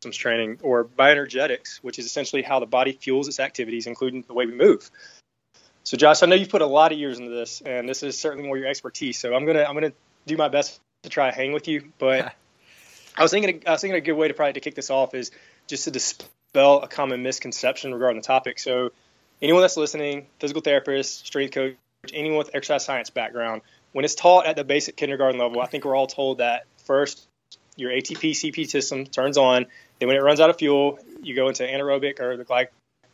training or bioenergetics, which is essentially how the body fuels its activities, including the way we move. So, Josh, I know you've put a lot of years into this, and this is certainly more your expertise. So, I'm gonna I'm gonna do my best to try to hang with you. But I was thinking I was thinking a good way to probably to kick this off is just to dispel a common misconception regarding the topic. So, anyone that's listening, physical therapist, strength coach, anyone with exercise science background, when it's taught at the basic kindergarten level, I think we're all told that first your ATP CP system turns on. Then when it runs out of fuel, you go into anaerobic or the glyc-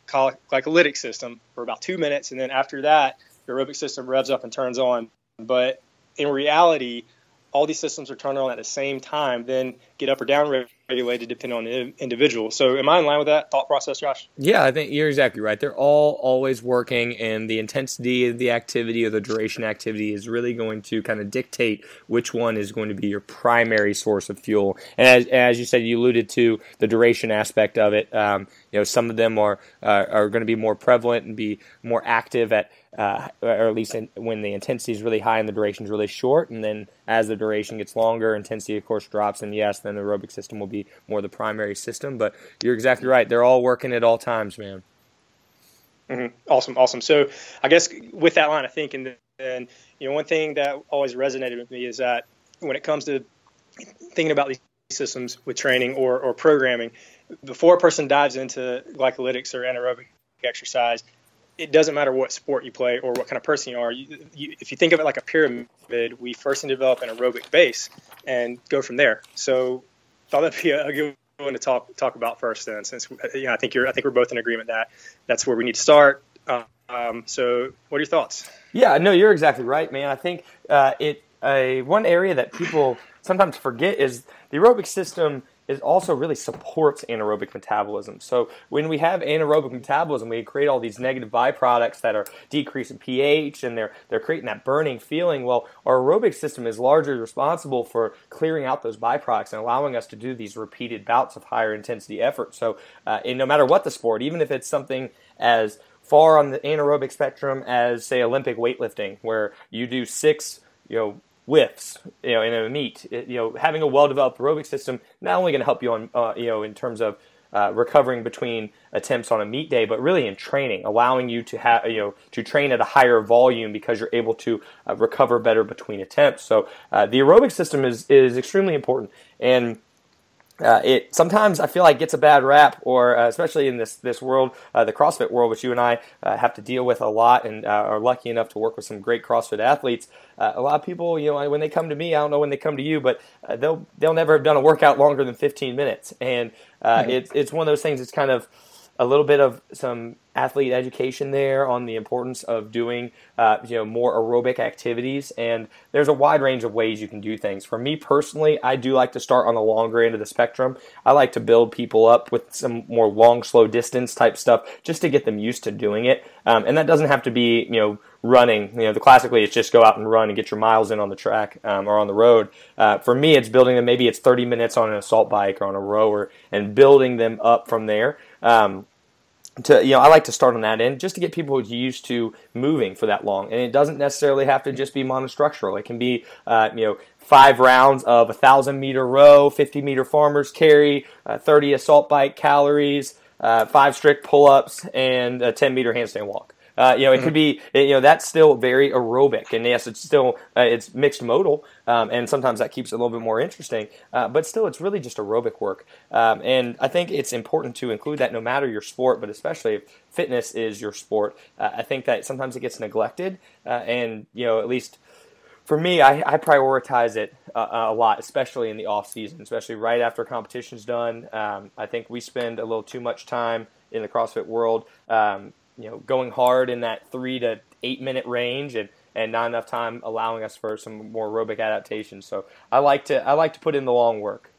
glycolytic system for about two minutes, and then after that, your aerobic system revs up and turns on. But in reality, all these systems are turned on at the same time, then get up or down regulated depending on the individual. So, am I in line with that thought process, Josh? Yeah, I think you're exactly right. They're all always working, and the intensity of the activity or the duration activity is really going to kind of dictate which one is going to be your primary source of fuel. And as, as you said, you alluded to the duration aspect of it. Um, you know, some of them are uh, are going to be more prevalent and be more active at uh, or at least in, when the intensity is really high and the duration is really short. And then as the duration gets longer, intensity of course drops, and yes, then the aerobic system will be more the primary system. But you're exactly right; they're all working at all times, man. Mm-hmm. Awesome, awesome. So I guess with that line, I think, and you know, one thing that always resonated with me is that when it comes to thinking about these systems with training or, or programming, before a person dives into glycolytics or anaerobic exercise, it doesn't matter what sport you play or what kind of person you are. You, you, if you think of it like a pyramid, we first develop an aerobic base and go from there. So, thought that'd be a, a good one to talk talk about first. Then, since you know, I think you're, I think we're both in agreement that that's where we need to start. Um, so, what are your thoughts? Yeah, no, you're exactly right, man. I think uh, it uh, one area that people sometimes forget is the aerobic system it also really supports anaerobic metabolism. So when we have anaerobic metabolism, we create all these negative byproducts that are decreasing pH and they're they're creating that burning feeling. Well, our aerobic system is largely responsible for clearing out those byproducts and allowing us to do these repeated bouts of higher intensity effort. So, uh, no matter what the sport, even if it's something as far on the anaerobic spectrum as say Olympic weightlifting, where you do six you know whiffs, you know, in a meet. It, you know, having a well-developed aerobic system not only going to help you on, uh, you know, in terms of uh, recovering between attempts on a meet day, but really in training, allowing you to have, you know, to train at a higher volume because you're able to uh, recover better between attempts. So uh, the aerobic system is is extremely important, and uh, it sometimes I feel like gets a bad rap, or uh, especially in this this world, uh, the CrossFit world, which you and I uh, have to deal with a lot, and uh, are lucky enough to work with some great CrossFit athletes. Uh, a lot of people, you know, when they come to me, I don't know when they come to you, but they'll they'll never have done a workout longer than 15 minutes, and mm-hmm. it's it's one of those things. It's kind of a little bit of some athlete education there on the importance of doing uh, you know more aerobic activities. And there's a wide range of ways you can do things. For me personally i do like to start on the longer end of the spectrum. I like to build people up with some more long slow distance type stuff just to get them used to doing it. Um, and that doesn't have to be you know running. You know the classically it's just go out and run and get your miles in on the track um, or on the road. Uh, for me it's building them maybe it's 30 minutes on an assault bike or on a rower and building them up from there. Um, to you know I like to start on that end just to get people used to moving for that long, and it doesn't necessarily have to just be monostructural. It can be uh, you know five rounds of a thousand meter row, fifty meter farmers carry, uh, thirty assault bike calories, uh, five strict pull ups, and a ten meter handstand walk. Uh, you know, it could be, you know, that's still very aerobic, and yes, it's still uh, it's mixed modal, um, and sometimes that keeps it a little bit more interesting. Uh, but still, it's really just aerobic work, um, and I think it's important to include that no matter your sport, but especially if fitness is your sport. Uh, I think that sometimes it gets neglected, uh, and you know, at least for me, I, I prioritize it uh, a lot, especially in the off season, especially right after competition's done. Um, I think we spend a little too much time in the CrossFit world, um, you know, going hard in that three to eight minute range, and, and not enough time allowing us for some more aerobic adaptations. So I like to I like to put in the long work.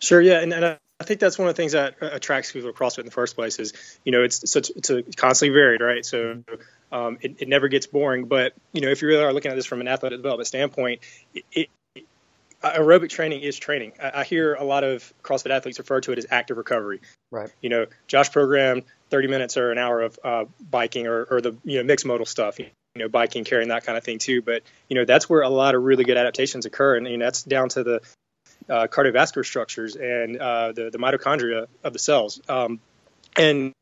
Sure, yeah, and, and I think that's one of the things that attracts people to CrossFit in the first place is you know it's such it's a constantly varied, right? So um, it, it, never gets boring. But you know, if you really are looking at this from an athletic development standpoint, it, it, aerobic training is training. I, I, hear a lot of CrossFit athletes refer to it as active recovery. Right. You know, Josh programmed 30 minutes or an hour of uh, biking or, or, the you know mixed modal stuff. You know, biking, carrying that kind of thing too. But you know, that's where a lot of really good adaptations occur, and you know, that's down to the uh, cardiovascular structures and uh, the the mitochondria of the cells. Um, and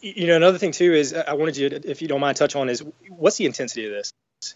you know, another thing too is I wanted you, to, if you don't mind, touch on is what's the intensity of this?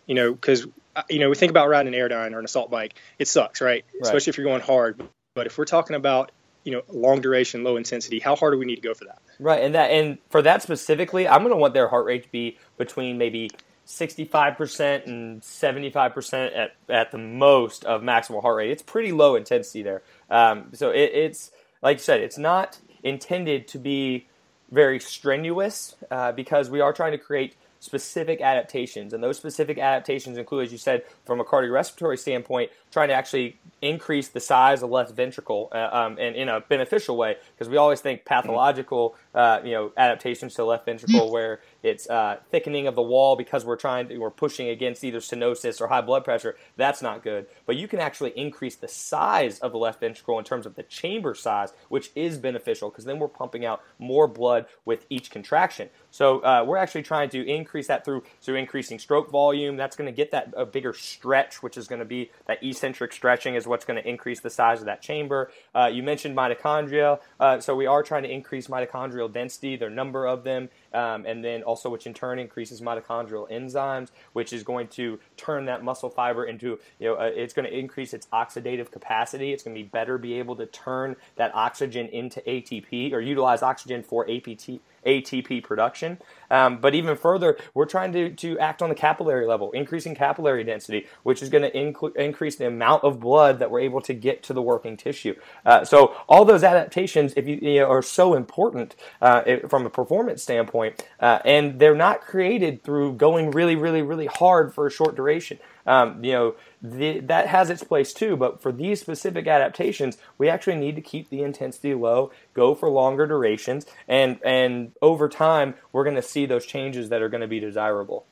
You know, because uh, you know we think about riding an airdyne or an assault bike, it sucks, right? right? Especially if you're going hard. But if we're talking about you know long duration, low intensity, how hard do we need to go for that? Right, and that and for that specifically, I'm going to want their heart rate to be between maybe 65% and 75% at, at the most of maximal heart rate. It's pretty low intensity there. Um, so it, it's, like you said, it's not intended to be very strenuous uh, because we are trying to create specific adaptations. And those specific adaptations include, as you said, from a cardiorespiratory standpoint, trying to actually increase the size of left ventricle uh, um, and in a beneficial way because we always think pathological uh, you know adaptations to the left ventricle where it's uh, thickening of the wall because we're trying to, we're pushing against either stenosis or high blood pressure. That's not good. But you can actually increase the size of the left ventricle in terms of the chamber size, which is beneficial because then we're pumping out more blood with each contraction. So uh, we're actually trying to increase that through through increasing stroke volume. That's going to get that a bigger stretch, which is going to be that eccentric stretching is what's going to increase the size of that chamber. Uh, you mentioned mitochondria, uh, so we are trying to increase mitochondrial density, their number of them, um, and then also which in turn increases mitochondrial enzymes, which is going to turn that muscle fiber into you know uh, it's going to increase its oxidative capacity. It's going to be better be able to turn that oxygen into ATP or utilize oxygen for APT ATP production. Um, but even further, we're trying to, to act on the capillary level, increasing capillary density, which is going to inc- increase the amount of blood that we're able to get to the working tissue. Uh, so all those adaptations, if you, you know, are so important uh, from a performance standpoint, uh, and they're not created through going really, really, really hard for a short duration. Um, you know, the, that has its place too, but for these specific adaptations, we actually need to keep the intensity low, go for longer durations, and and over time, we're going to see those changes that are going to be desirable.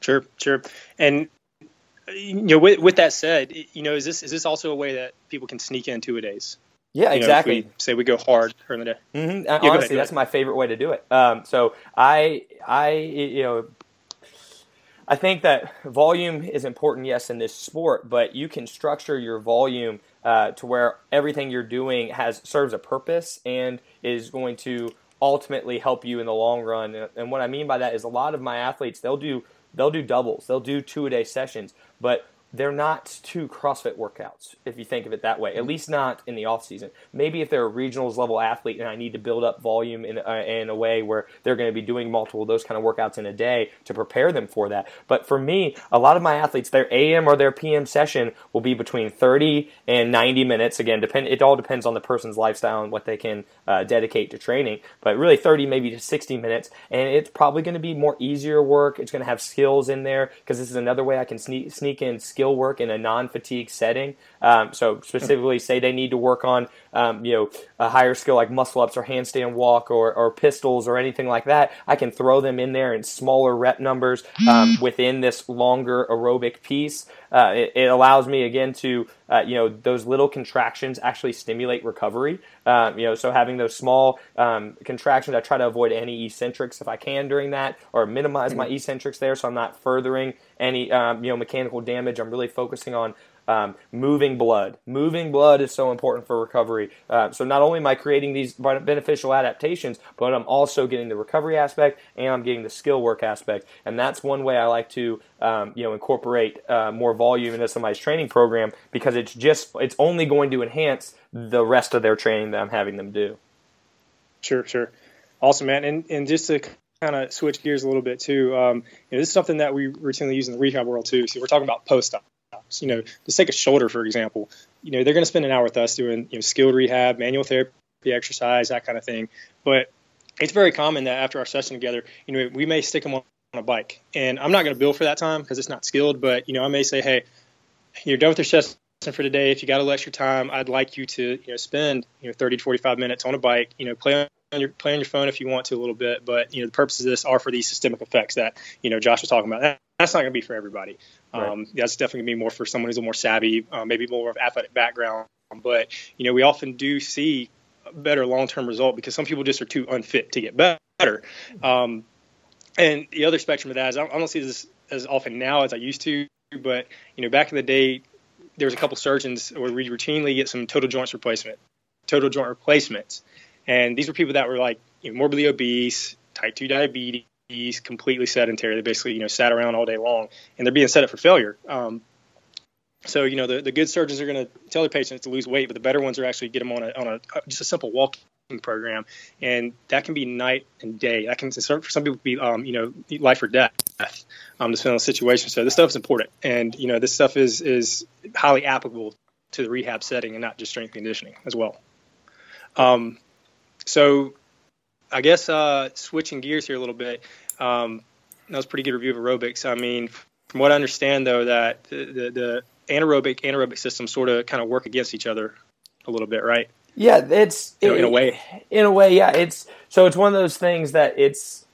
Sure, sure, and you know, with, with that said, you know, is this is this also a way that people can sneak in two a days? Yeah, you exactly. Know, we say we go hard during the day. Mm-hmm. Yeah, Honestly, that's my favorite way to do it. Um, so I, I, you know, I think that volume is important, yes, in this sport, but you can structure your volume uh, to where everything you're doing has serves a purpose and is going to ultimately help you in the long run. And what I mean by that is a lot of my athletes they'll do they'll do doubles, they'll do two a day sessions, but they're not two CrossFit workouts, if you think of it that way. At least not in the off season. Maybe if they're a regionals level athlete and I need to build up volume in, uh, in a way where they're going to be doing multiple of those kind of workouts in a day to prepare them for that. But for me, a lot of my athletes, their AM or their PM session will be between 30 and 90 minutes. Again, depend. It all depends on the person's lifestyle and what they can uh, dedicate to training. But really, 30 maybe to 60 minutes, and it's probably going to be more easier work. It's going to have skills in there because this is another way I can sneak sneak in skills skill work in a non-fatigue setting. Um, so specifically, say they need to work on um, you know a higher skill like muscle ups or handstand walk or, or pistols or anything like that. I can throw them in there in smaller rep numbers um, within this longer aerobic piece. Uh, it, it, allows me again to uh, you know those little contractions actually stimulate recovery. Um, you know, so having those small um, contractions, I try to avoid any eccentrics if I can during that, or minimize my eccentrics there, so I'm not furthering any um, you know mechanical damage. I'm really focusing on um, moving blood. Moving blood is so important for recovery. Uh, so not only am I creating these beneficial adaptations, but I'm also getting the recovery aspect and I'm getting the skill work aspect. And that's one way I like to um, you know incorporate uh, more volume into somebody's training program because it's just it's only going to enhance the rest of their training that I'm having them do. Sure, sure, awesome, man. And and just to kind of switch gears a little bit too, um, you know, this is something that we routinely use in the rehab world too. So we're talking about post ops. You know, just take a shoulder for example. You know, they're going to spend an hour with us doing you know skilled rehab, manual therapy, exercise, that kind of thing. But it's very common that after our session together, you know, we may stick them on a bike, and I'm not going to bill for that time because it's not skilled. But you know, I may say, hey, you're done with your session for today. If you got a extra time, I'd like you to you know spend you know 30 to 45 minutes on a bike. You know, play your play on your phone if you want to a little bit. But you know, the purpose of this are for these systemic effects that you know Josh was talking about. That, that's not going to be for everybody. Right. Um, that's definitely going to be more for someone who's a more savvy, uh, maybe more of athletic background. But you know, we often do see a better long-term result because some people just are too unfit to get better. Um, and the other spectrum of that is I don't see this as often now as I used to, but you know, back in the day, there was a couple surgeons where we routinely get some total joints replacement, total joint replacements, and these were people that were like you know, morbidly obese, type two diabetes, completely sedentary. They basically you know sat around all day long, and they're being set up for failure. Um, so you know the, the good surgeons are going to tell their patients to lose weight, but the better ones are actually get them on a on a just a simple walking program, and that can be night and day. That can for some people be um, you know life or death, um, depending on the situation. So this stuff is important, and you know this stuff is is highly applicable to the rehab setting and not just strength conditioning as well. Um, so I guess uh, switching gears here a little bit. Um, that was a pretty good review of aerobics. I mean, from what I understand though, that the, the, the anaerobic anaerobic systems sort of kind of work against each other a little bit, right? Yeah, it's in, it, in a way. In a way, yeah. It's so it's one of those things that it's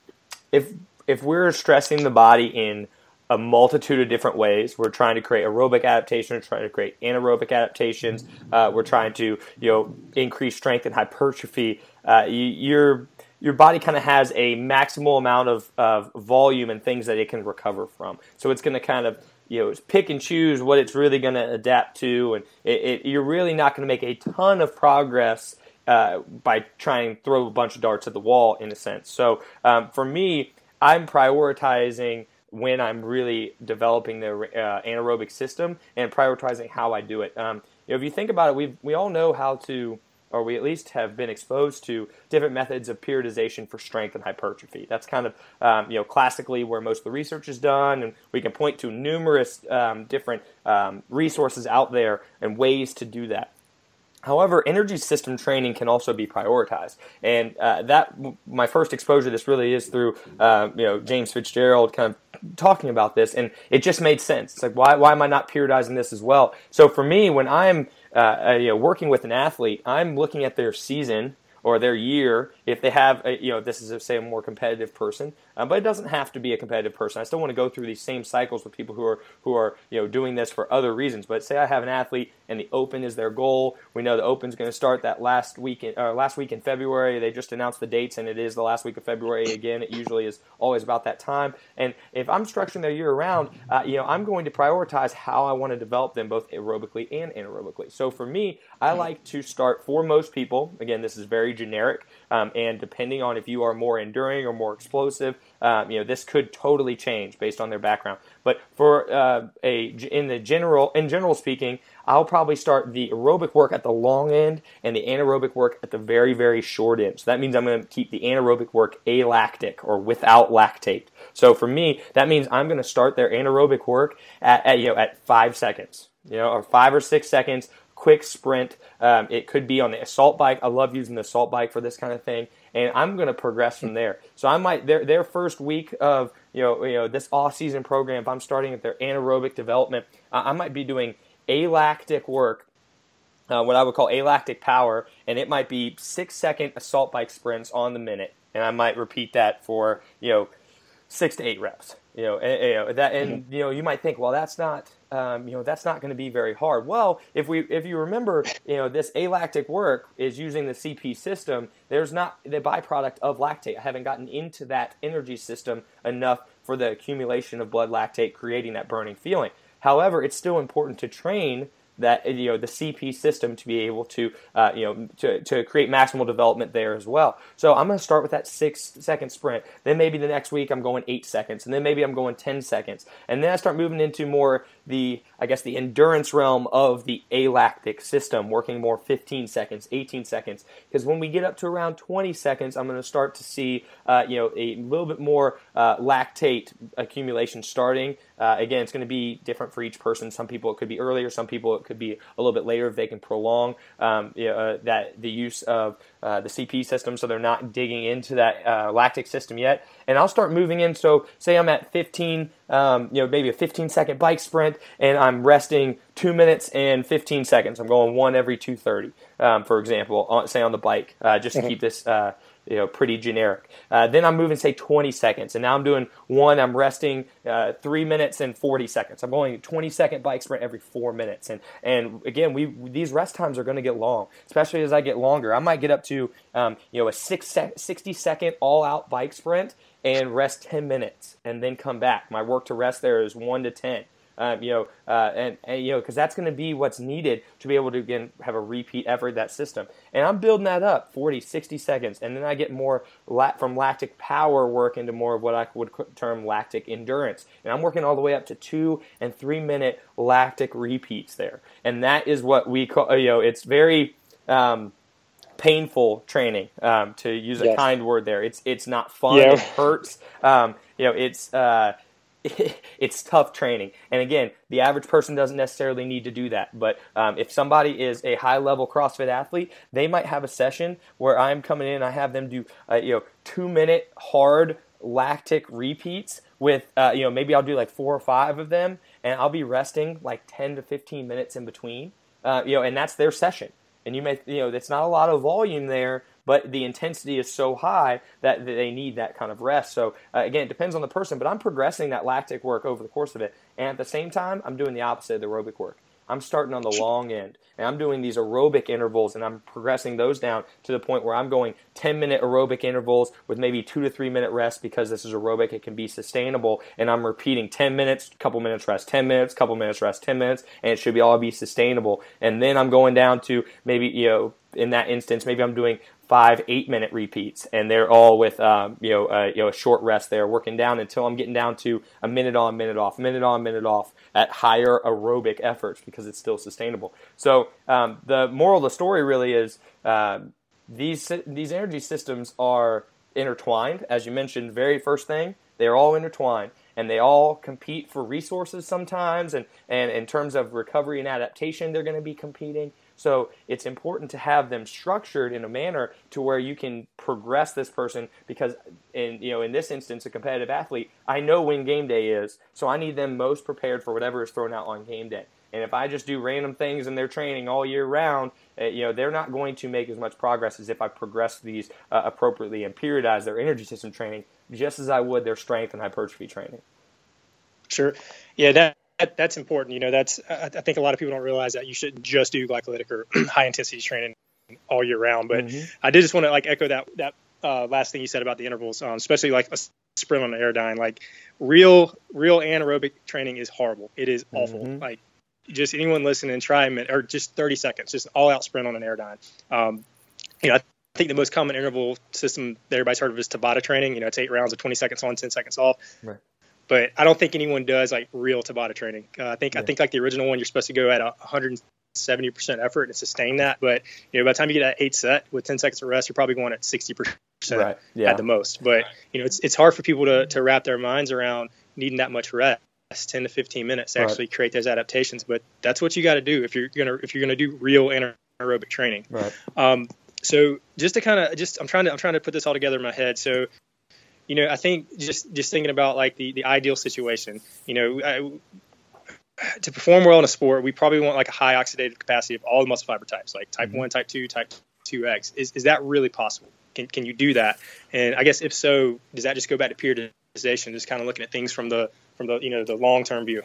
if if we're stressing the body in a multitude of different ways. We're trying to create aerobic adaptations, trying to create anaerobic adaptations. Uh, we're trying to you know increase strength and hypertrophy. Uh, you, your your body kind of has a maximal amount of, of volume and things that it can recover from. So it's going to kind of you know pick and choose what it's really going to adapt to, and it, it, you're really not going to make a ton of progress uh, by trying to throw a bunch of darts at the wall in a sense. So um, for me, I'm prioritizing when I'm really developing the uh, anaerobic system and prioritizing how I do it. Um, you know, if you think about it, we we all know how to or we at least have been exposed to different methods of periodization for strength and hypertrophy. That's kind of um, you know classically where most of the research is done, and we can point to numerous um, different um, resources out there and ways to do that. However, energy system training can also be prioritized, and uh, that my first exposure to this really is through uh, you know James Fitzgerald kind of talking about this, and it just made sense. It's like why why am I not periodizing this as well? So for me, when I'm uh, uh, you know, working with an athlete, I'm looking at their season or their year if they have, a, you know, this is a, say a more competitive person, uh, but it doesn't have to be a competitive person. I still want to go through these same cycles with people who are who are you know doing this for other reasons. But say I have an athlete and the Open is their goal. We know the Open's going to start that last week in, uh, last week in February. They just announced the dates, and it is the last week of February again. It usually is always about that time. And if I'm structuring their year around, uh, you know, I'm going to prioritize how I want to develop them both aerobically and anaerobically. So for me, I like to start for most people. Again, this is very generic, um, and depending on if you are more enduring or more explosive, um, you know, this could totally change based on their background. But for uh, a in the general, in general speaking, I'll probably start the aerobic work at the long end and the anaerobic work at the very, very short end. So that means I'm going to keep the anaerobic work alactic or without lactate. So for me, that means I'm going to start their anaerobic work at, at you know at five seconds, you know, or five or six seconds quick sprint. Um, it could be on the assault bike. I love using the assault bike for this kind of thing, and I'm going to progress from there. So I might their their first week of you know you know this off season program. If I'm starting at their anaerobic development, I might be doing alactic work. Uh, what I would call alactic power, and it might be six second assault bike sprints on the minute, and I might repeat that for you know six to eight reps. You know, and, you know that, and mm-hmm. you know, you might think, well, that's not, um, you know, that's not going to be very hard. Well, if we, if you remember, you know, this alactic work is using the CP system. There's not the byproduct of lactate. I haven't gotten into that energy system enough for the accumulation of blood lactate, creating that burning feeling. However, it's still important to train that you know the CP system to be able to uh, you know to, to create maximal development there as well. So I'm going to start with that six second sprint. Then maybe the next week I'm going eight seconds, and then maybe I'm going ten seconds, and then I start moving into more the I guess the endurance realm of the alactic system, working more 15 seconds, 18 seconds. Because when we get up to around 20 seconds, I'm going to start to see uh, you know a little bit more uh, lactate accumulation starting. Uh, again, it's going to be different for each person. Some people it could be earlier, some people it could be a little bit later if they can prolong um, uh, that the use of uh, the CP system, so they're not digging into that uh, lactic system yet. And I'll start moving in. So say I'm at 15, um, you know, maybe a 15 second bike sprint, and I'm resting two minutes and 15 seconds. I'm going one every 230, um, for example, on, say on the bike, uh, just to mm-hmm. keep this uh, you know, pretty generic. Uh, then I'm moving, say, 20 seconds, and now I'm doing one. I'm resting uh, three minutes and 40 seconds. I'm going 20 second bike sprint every four minutes, and and again, we these rest times are going to get long, especially as I get longer. I might get up to um, you know a six sec- 60 second all out bike sprint and rest 10 minutes, and then come back. My work to rest there is one to 10 um, you know, uh, and, and, you know, because that's going to be what's needed to be able to again have a repeat effort that system. And I'm building that up 40, 60 seconds, and then I get more la- from lactic power work into more of what I would term lactic endurance. And I'm working all the way up to two and three minute lactic repeats there, and that is what we call. You know, it's very. Um, painful training um, to use a yes. kind word there it's it's not fun yeah. it hurts um, you know it's uh, it's tough training. And again, the average person doesn't necessarily need to do that. But um, if somebody is a high level CrossFit athlete, they might have a session where I'm coming in, I have them do uh, you know two minute hard lactic repeats with uh, you know maybe I'll do like four or five of them, and I'll be resting like 10 to 15 minutes in between. Uh, you know, and that's their session. And you may you know it's not a lot of volume there, but the intensity is so high that they need that kind of rest. So uh, again, it depends on the person, but I'm progressing that lactic work over the course of it, and at the same time, I'm doing the opposite of the aerobic work. I'm starting on the long end and I'm doing these aerobic intervals and I'm progressing those down to the point where I'm going 10 minute aerobic intervals with maybe two to three minute rest because this is aerobic. It can be sustainable and I'm repeating 10 minutes, couple minutes rest, 10 minutes, couple minutes rest, 10 minutes, and it should be all be sustainable. And then I'm going down to maybe, you know, in that instance, maybe I'm doing five eight minute repeats, and they're all with um, you know uh, you know a short rest there, working down until I'm getting down to a minute on, minute off, minute on, minute off at higher aerobic efforts because it's still sustainable. So um, the moral of the story really is um, these these energy systems are intertwined, as you mentioned. Very first thing, they are all intertwined and they all compete for resources sometimes and, and in terms of recovery and adaptation they're going to be competing so it's important to have them structured in a manner to where you can progress this person because in you know in this instance a competitive athlete, I know when game day is, so I need them most prepared for whatever is thrown out on game day. And if I just do random things in their training all year round, uh, you know, they're not going to make as much progress as if I progress these uh, appropriately and periodize their energy system training just as I would their strength and hypertrophy training. Sure. Yeah, that that, that's important. You know, that's I, I, think a lot of people don't realize that you shouldn't just do glycolytic or high intensity training all year round. But mm-hmm. I did just want to like echo that that uh, last thing you said about the intervals, um, especially like a sprint on an Airdyne. Like real real anaerobic training is horrible. It is awful. Mm-hmm. Like just anyone listening, try or just 30 seconds, just all out sprint on an Airdyne. Um, you know, I think the most common interval system that everybody's heard of is Tabata training. You know, it's eight rounds of 20 seconds on, 10 seconds off. Right but I don't think anyone does like real Tabata training. Uh, I think yeah. I think like the original one, you're supposed to go at 170 percent effort and sustain that. But you know, by the time you get that eight set with 10 seconds of rest, you're probably going at 60 percent right. yeah. at the most. But you know, it's it's hard for people to to wrap their minds around needing that much rest. 10 to 15 minutes to right. actually create those adaptations but that's what you got to do if you're gonna if you're gonna do real anaerobic training right um, so just to kind of just i'm trying to i'm trying to put this all together in my head so you know, I think just just thinking about like the the ideal situation, you know, I, to perform well in a sport, we probably want like a high oxidative capacity of all the muscle fiber types, like type mm-hmm. one, type two, type two X. Is is that really possible? Can can you do that? And I guess if so, does that just go back to periodization, just kind of looking at things from the from the you know the long term view?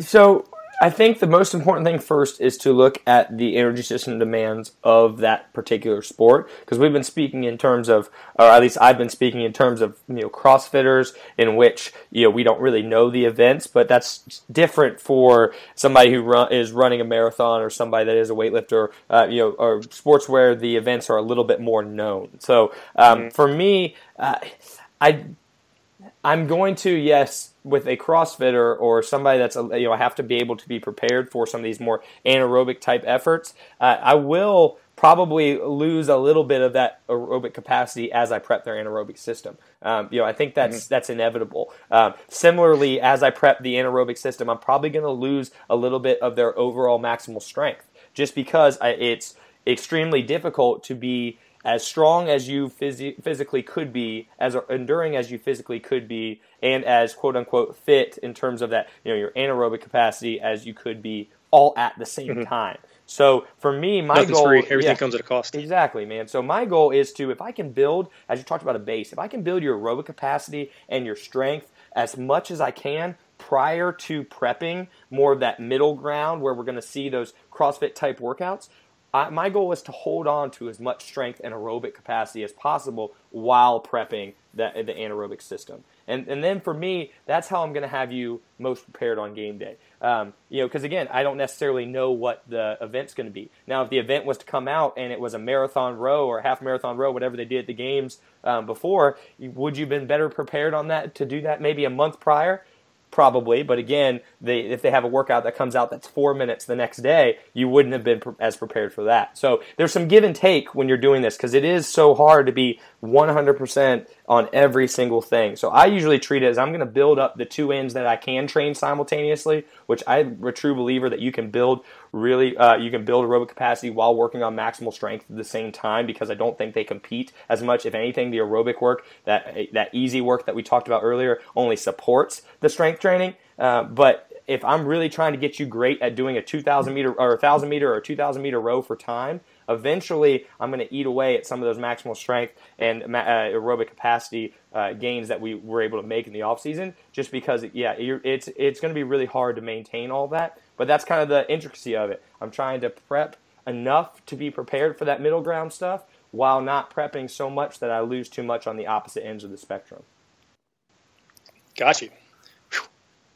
So I think the most important thing first is to look at the energy system demands of that particular sport because we've been speaking in terms of, or at least I've been speaking in terms of you know CrossFitters in which you know we don't really know the events, but that's different for somebody who run, is running a marathon or somebody that is a weightlifter, uh, you know, or sports where the events are a little bit more known. So um, mm-hmm. for me, uh, I I'm going to yes with a CrossFitter or somebody that's you know I have to be able to be prepared for some of these more anaerobic type efforts. Uh, I will probably lose a little bit of that aerobic capacity as I prep their anaerobic system. Um, you know, I think that's mm-hmm. that's inevitable. Um, similarly, as I prep the anaerobic system, I'm probably going to lose a little bit of their overall maximal strength, just because I, it's extremely difficult to be as strong as you phys- physically could be, as enduring as you physically could be, and as quote unquote fit in terms of that, you know, your anaerobic capacity as you could be all at the same mm-hmm. time. So for me, my Nothing's goal free. everything yeah, comes at a cost. Exactly, man. So my goal is to if I can build, as you talked about a base, if I can build your aerobic capacity and your strength as much as I can prior to prepping more of that middle ground where we're going to see those CrossFit type workouts, I, my goal is to hold on to as much strength and aerobic capacity as possible while prepping the, the anaerobic system. And, and then for me, that's how I'm going to have you most prepared on game day. Um, you know, because again, I don't necessarily know what the event's going to be. Now, if the event was to come out and it was a marathon row or half marathon row, whatever they did at the games um, before, would you have been better prepared on that to do that maybe a month prior? Probably. But again, they, if they have a workout that comes out that's four minutes the next day, you wouldn't have been pre- as prepared for that. So there's some give and take when you're doing this because it is so hard to be 100% on every single thing. So I usually treat it as I'm going to build up the two ends that I can train simultaneously, which I'm a true believer that you can build really, uh, you can build aerobic capacity while working on maximal strength at the same time because I don't think they compete as much. If anything, the aerobic work, that that easy work that we talked about earlier, only supports the strength training. Uh, but if I'm really trying to get you great at doing a 2,000 meter or a 1,000 meter or 2,000 meter row for time, eventually I'm going to eat away at some of those maximal strength and uh, aerobic capacity uh, gains that we were able to make in the off season. Just because, yeah, it's it's going to be really hard to maintain all that. But that's kind of the intricacy of it. I'm trying to prep enough to be prepared for that middle ground stuff while not prepping so much that I lose too much on the opposite ends of the spectrum. Got you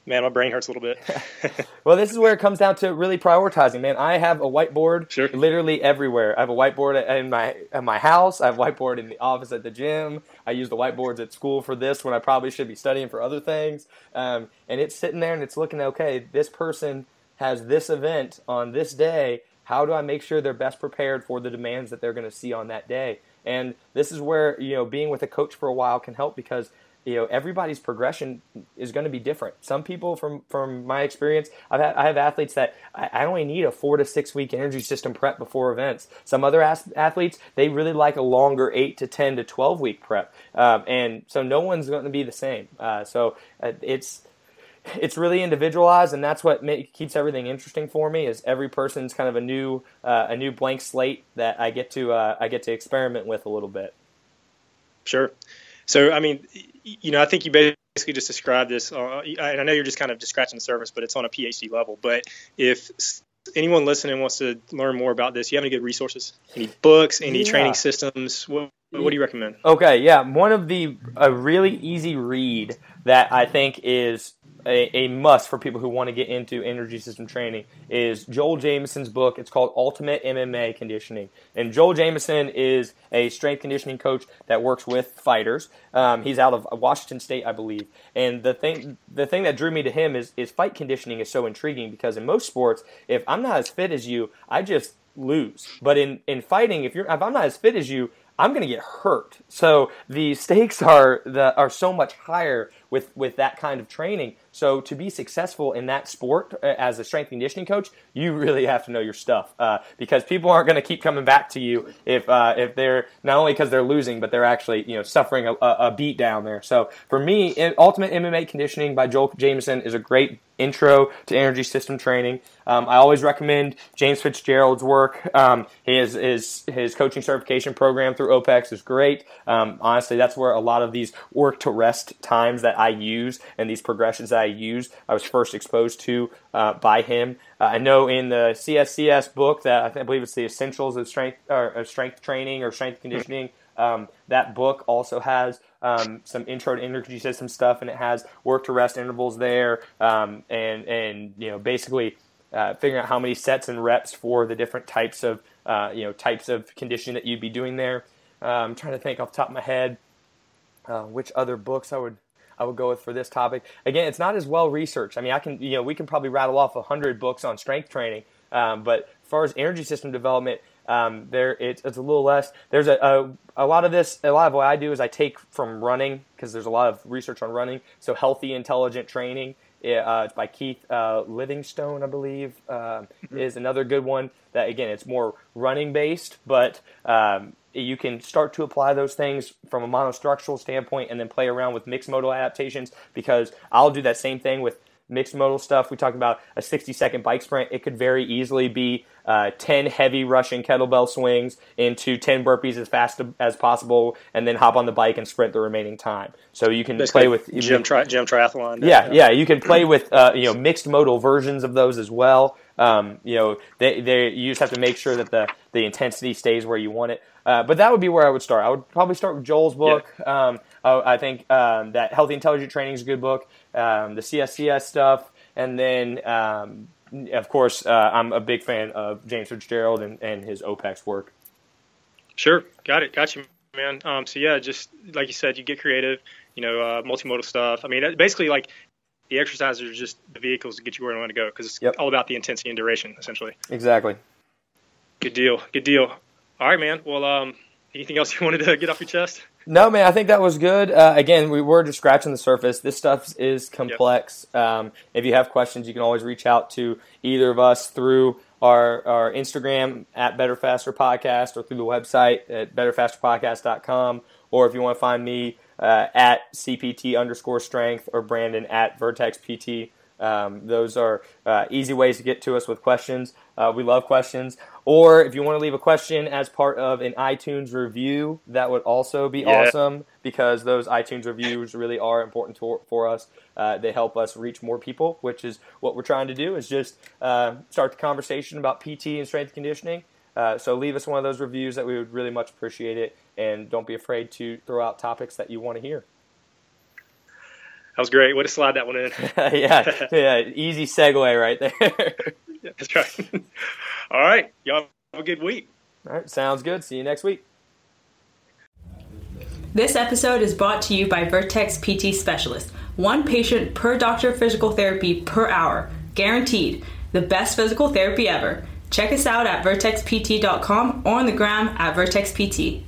man, my brain hurts a little bit. well, this is where it comes down to really prioritizing, man. I have a whiteboard sure. literally everywhere. I have a whiteboard in my at my house. I have a whiteboard in the office at the gym. I use the whiteboards at school for this when I probably should be studying for other things. Um, and it's sitting there and it's looking okay. This person has this event on this day. How do I make sure they're best prepared for the demands that they're going to see on that day? And this is where you know being with a coach for a while can help because you know everybody's progression is going to be different. Some people, from from my experience, I've had, I have athletes that I, only need a four to six week energy system prep before events. Some other athletes they really like a longer eight to ten to twelve week prep, um, and so no one's going to be the same. Uh, so uh, it's it's really individualized, and that's what make, keeps everything interesting for me. Is every person's kind of a new uh, a new blank slate that I get to uh, I get to experiment with a little bit. Sure. So I mean, you know, I think you basically just described this, uh, and I know you're just kind of just scratching the surface, but it's on a PhD level. But if anyone listening wants to learn more about this, you have any good resources? Any books? Any yeah. training systems? What, what do you recommend? Okay, yeah, one of the a really easy read that I think is a, a, must for people who want to get into energy system training is Joel Jamieson's book. It's called Ultimate MMA Conditioning. And Joel Jamieson is a strength conditioning coach that works with fighters. Um, he's out of Washington State, I believe. And the thing, the thing that drew me to him is, is fight conditioning is so intriguing because in most sports, if I'm not as fit as you, I just lose. But in, in fighting, if you're if I'm not as fit as you, I'm going to get hurt. So the stakes are the, are so much higher with with that kind of training. So to be successful in that sport uh, as a strength conditioning coach, you really have to know your stuff uh, because people aren't going to keep coming back to you if uh, if they're not only because they're losing, but they're actually you know suffering a, a, beat down there. So for me, Ultimate MMA Conditioning by Joel Jamieson is a great intro to energy system training. Um, I always recommend James Fitzgerald's work. Um, his, his, his coaching certification program through OPEX is great. Um, honestly, that's where a lot of these work to rest times that I use and these progressions that I use, I was first exposed to uh, by him. Uh, I know in the CSCS book that I, think, I believe it's the Essentials of Strength or Strength Training or Strength Conditioning. Um, that book also has um, some intro to energy system stuff, and it has work to rest intervals there, um, and and you know basically uh, figuring out how many sets and reps for the different types of uh, you know types of conditioning that you'd be doing there. Uh, I'm trying to think off the top of my head uh, which other books I would I would go with for this topic. Again, it's not as well researched. I mean, I can you know we can probably rattle off a hundred books on strength training, um, but as far as energy system development, um, there it's, it's, a little less. There's a, a, a lot of this. A lot of what I do is I take from running because there's a lot of research on running. So healthy, intelligent training. Uh, it's by Keith uh, Livingstone, I believe, uh, is another good one. That again, it's more running based, but um, you can start to apply those things from a monostructural standpoint, and then play around with mixed modal adaptations. Because I'll do that same thing with mixed modal stuff. We talked about a 60 second bike sprint. It could very easily be uh, 10 heavy Russian kettlebell swings into 10 burpees as fast as possible, and then hop on the bike and sprint the remaining time. So you can Basically play with gym, tri- gym triathlon. Yeah, yeah, you can play with uh, you know mixed modal versions of those as well. Um, you know, they, they, you just have to make sure that the, the intensity stays where you want it. Uh, but that would be where I would start. I would probably start with Joel's book. Yeah. Um, I, I, think um, that Healthy Intelligent Training is a good book. Um, the CSCS stuff, and then um, of course uh, I'm a big fan of James Fitzgerald and, and his OPEX work. Sure, got it, got you, man. Um, so yeah, just like you said, you get creative. You know, uh, multimodal stuff. I mean, basically, like the exercises are just the vehicles to get you where you want to go because it's yep. all about the intensity and duration, essentially. Exactly. Good deal. Good deal. All right, man. Well, um, anything else you wanted to get off your chest? No, man. I think that was good. Uh, again, we were just scratching the surface. This stuff is complex. Yep. Um, if you have questions, you can always reach out to either of us through our, our Instagram at Better Faster Podcast or through the website at betterfasterpodcast.com. Or if you want to find me uh, at CPT underscore strength or Brandon at Vertex PT. Um, those are uh, easy ways to get to us with questions. Uh, we love questions. Or if you want to leave a question as part of an iTunes review, that would also be yeah. awesome because those iTunes reviews really are important to, for us. Uh, they help us reach more people, which is what we're trying to do. Is just uh, start the conversation about PT and strength conditioning. Uh, so leave us one of those reviews that we would really much appreciate it, and don't be afraid to throw out topics that you want to hear. That was great. Way to slide that one in. yeah, yeah, easy segue right there. yeah, that's right. All right, y'all have a good week. All right, sounds good. See you next week. This episode is brought to you by Vertex PT Specialist. One patient per doctor of physical therapy per hour, guaranteed. The best physical therapy ever. Check us out at vertexpt.com or on the gram at vertexpt.